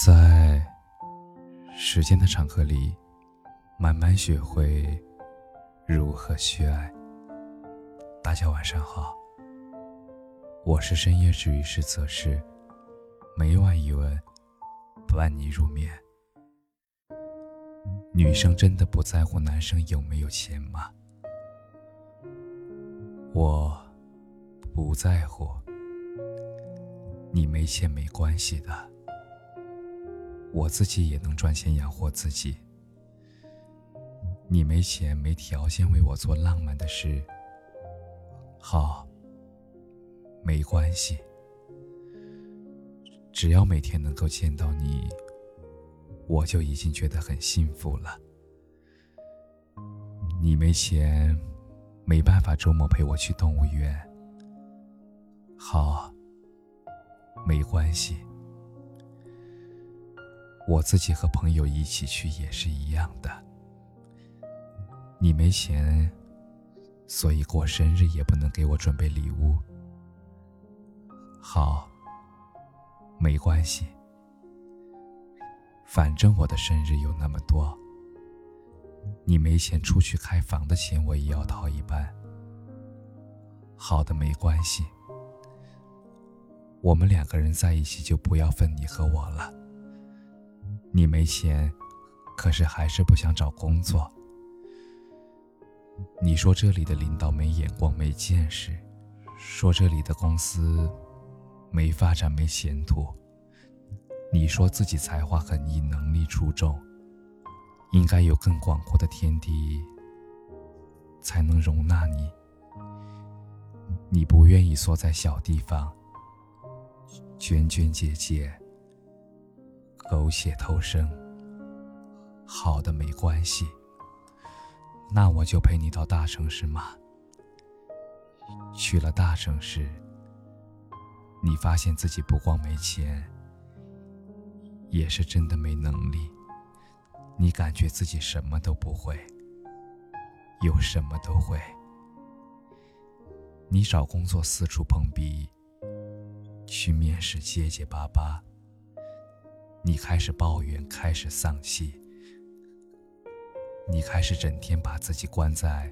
在时间的长河里，慢慢学会如何去爱。大家晚上好，我是深夜治愈师泽是每晚一问，伴你入眠。女生真的不在乎男生有没有钱吗？我不在乎，你没钱没关系的。我自己也能赚钱养活自己。你没钱没条件为我做浪漫的事，好，没关系。只要每天能够见到你，我就已经觉得很幸福了。你没钱，没办法周末陪我去动物园，好，没关系。我自己和朋友一起去也是一样的。你没钱，所以过生日也不能给我准备礼物。好，没关系，反正我的生日有那么多。你没钱出去开房的钱，我也要掏一半。好的，没关系，我们两个人在一起就不要分你和我了。你没钱，可是还是不想找工作。你说这里的领导没眼光、没见识，说这里的公司没发展、没前途。你说自己才华横溢、能力出众，应该有更广阔的天地才能容纳你。你不愿意缩在小地方，娟娟姐姐。苟且偷生，好的没关系。那我就陪你到大城市嘛。去了大城市，你发现自己不光没钱，也是真的没能力。你感觉自己什么都不会，又什么都会。你找工作四处碰壁，去面试结结巴巴。你开始抱怨，开始丧气，你开始整天把自己关在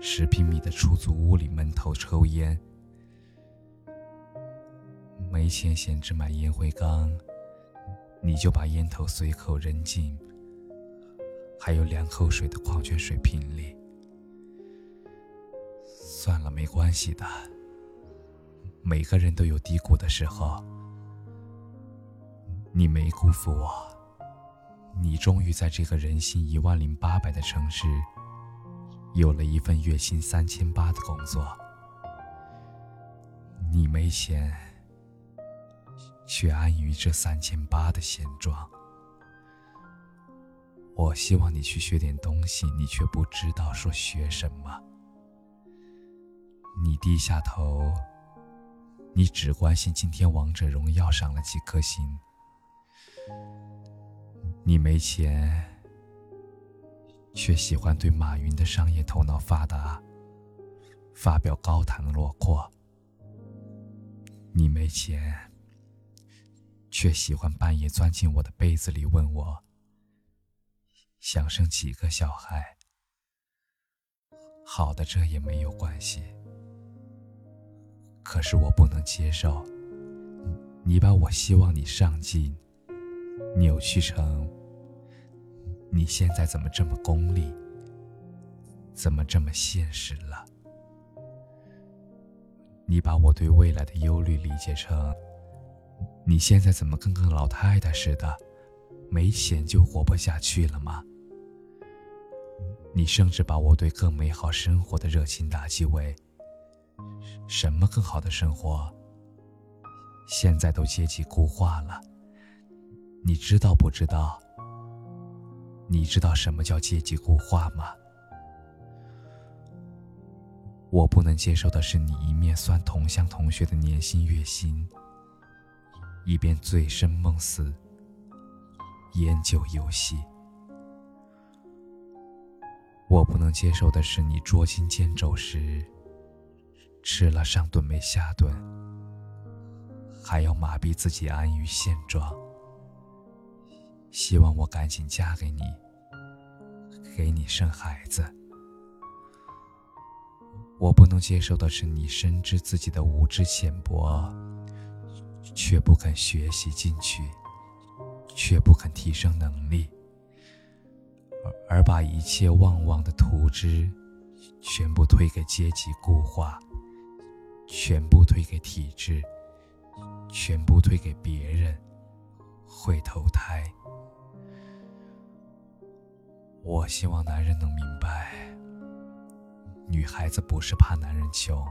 十平米的出租屋里闷头抽烟，没钱闲置买烟灰缸，你就把烟头随口扔进还有两口水的矿泉水瓶里。算了，没关系的，每个人都有低谷的时候。你没辜负我，你终于在这个人心一万零八百的城市，有了一份月薪三千八的工作。你没钱，却安于这三千八的现状。我希望你去学点东西，你却不知道说学什么。你低下头，你只关心今天王者荣耀上了几颗星。你没钱，却喜欢对马云的商业头脑发达发表高谈阔阔。你没钱，却喜欢半夜钻进我的被子里问我想生几个小孩。好的，这也没有关系。可是我不能接受，你把我希望你上进。扭曲成，你现在怎么这么功利？怎么这么现实了？你把我对未来的忧虑理解成，你现在怎么跟个老太太似的，没钱就活不下去了吗？你甚至把我对更美好生活的热情打击为，什么更好的生活？现在都阶级固化了。你知道不知道？你知道什么叫阶级固化吗？我不能接受的是你一面算同乡同学的年薪月薪，一边醉生梦死、烟酒游戏。我不能接受的是你捉襟见肘时，吃了上顿没下顿，还要麻痹自己安于现状。希望我赶紧嫁给你，给你生孩子。我不能接受的是，你深知自己的无知浅薄，却不肯学习进取，却不肯提升能力，而而把一切旺旺的图之全部推给阶级固化，全部推给体制，全部推给别人，会投胎。我希望男人能明白。女孩子不是怕男人穷，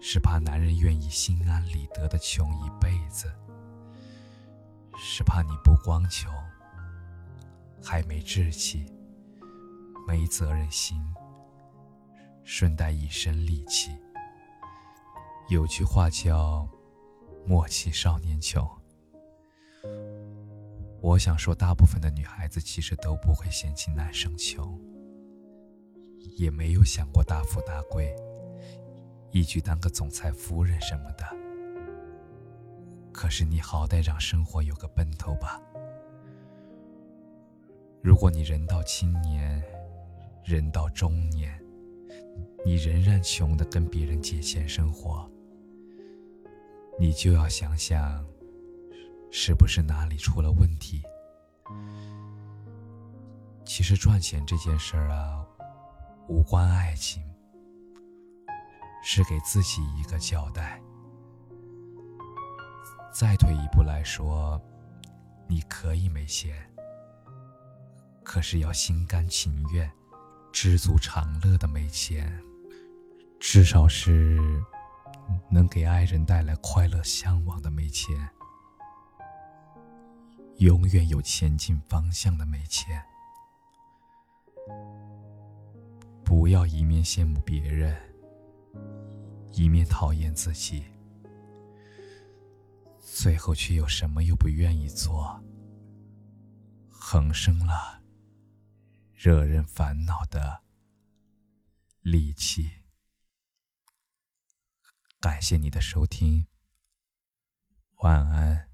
是怕男人愿意心安理得的穷一辈子，是怕你不光穷，还没志气，没责任心，顺带一身戾气。有句话叫“莫欺少年穷”，我想说，大部分的女孩子其实都不会嫌弃男生穷。也没有想过大富大贵，一举当个总裁夫人什么的。可是你好歹让生活有个奔头吧。如果你人到青年，人到中年，你仍然穷的跟别人借钱生活，你就要想想，是不是哪里出了问题？其实赚钱这件事儿啊。无关爱情，是给自己一个交代。再退一步来说，你可以没钱，可是要心甘情愿、知足常乐的没钱，至少是能给爱人带来快乐向往的没钱，永远有前进方向的没钱。不要一面羡慕别人，一面讨厌自己，最后却又什么又不愿意做，横生了惹人烦恼的戾气。感谢你的收听，晚安。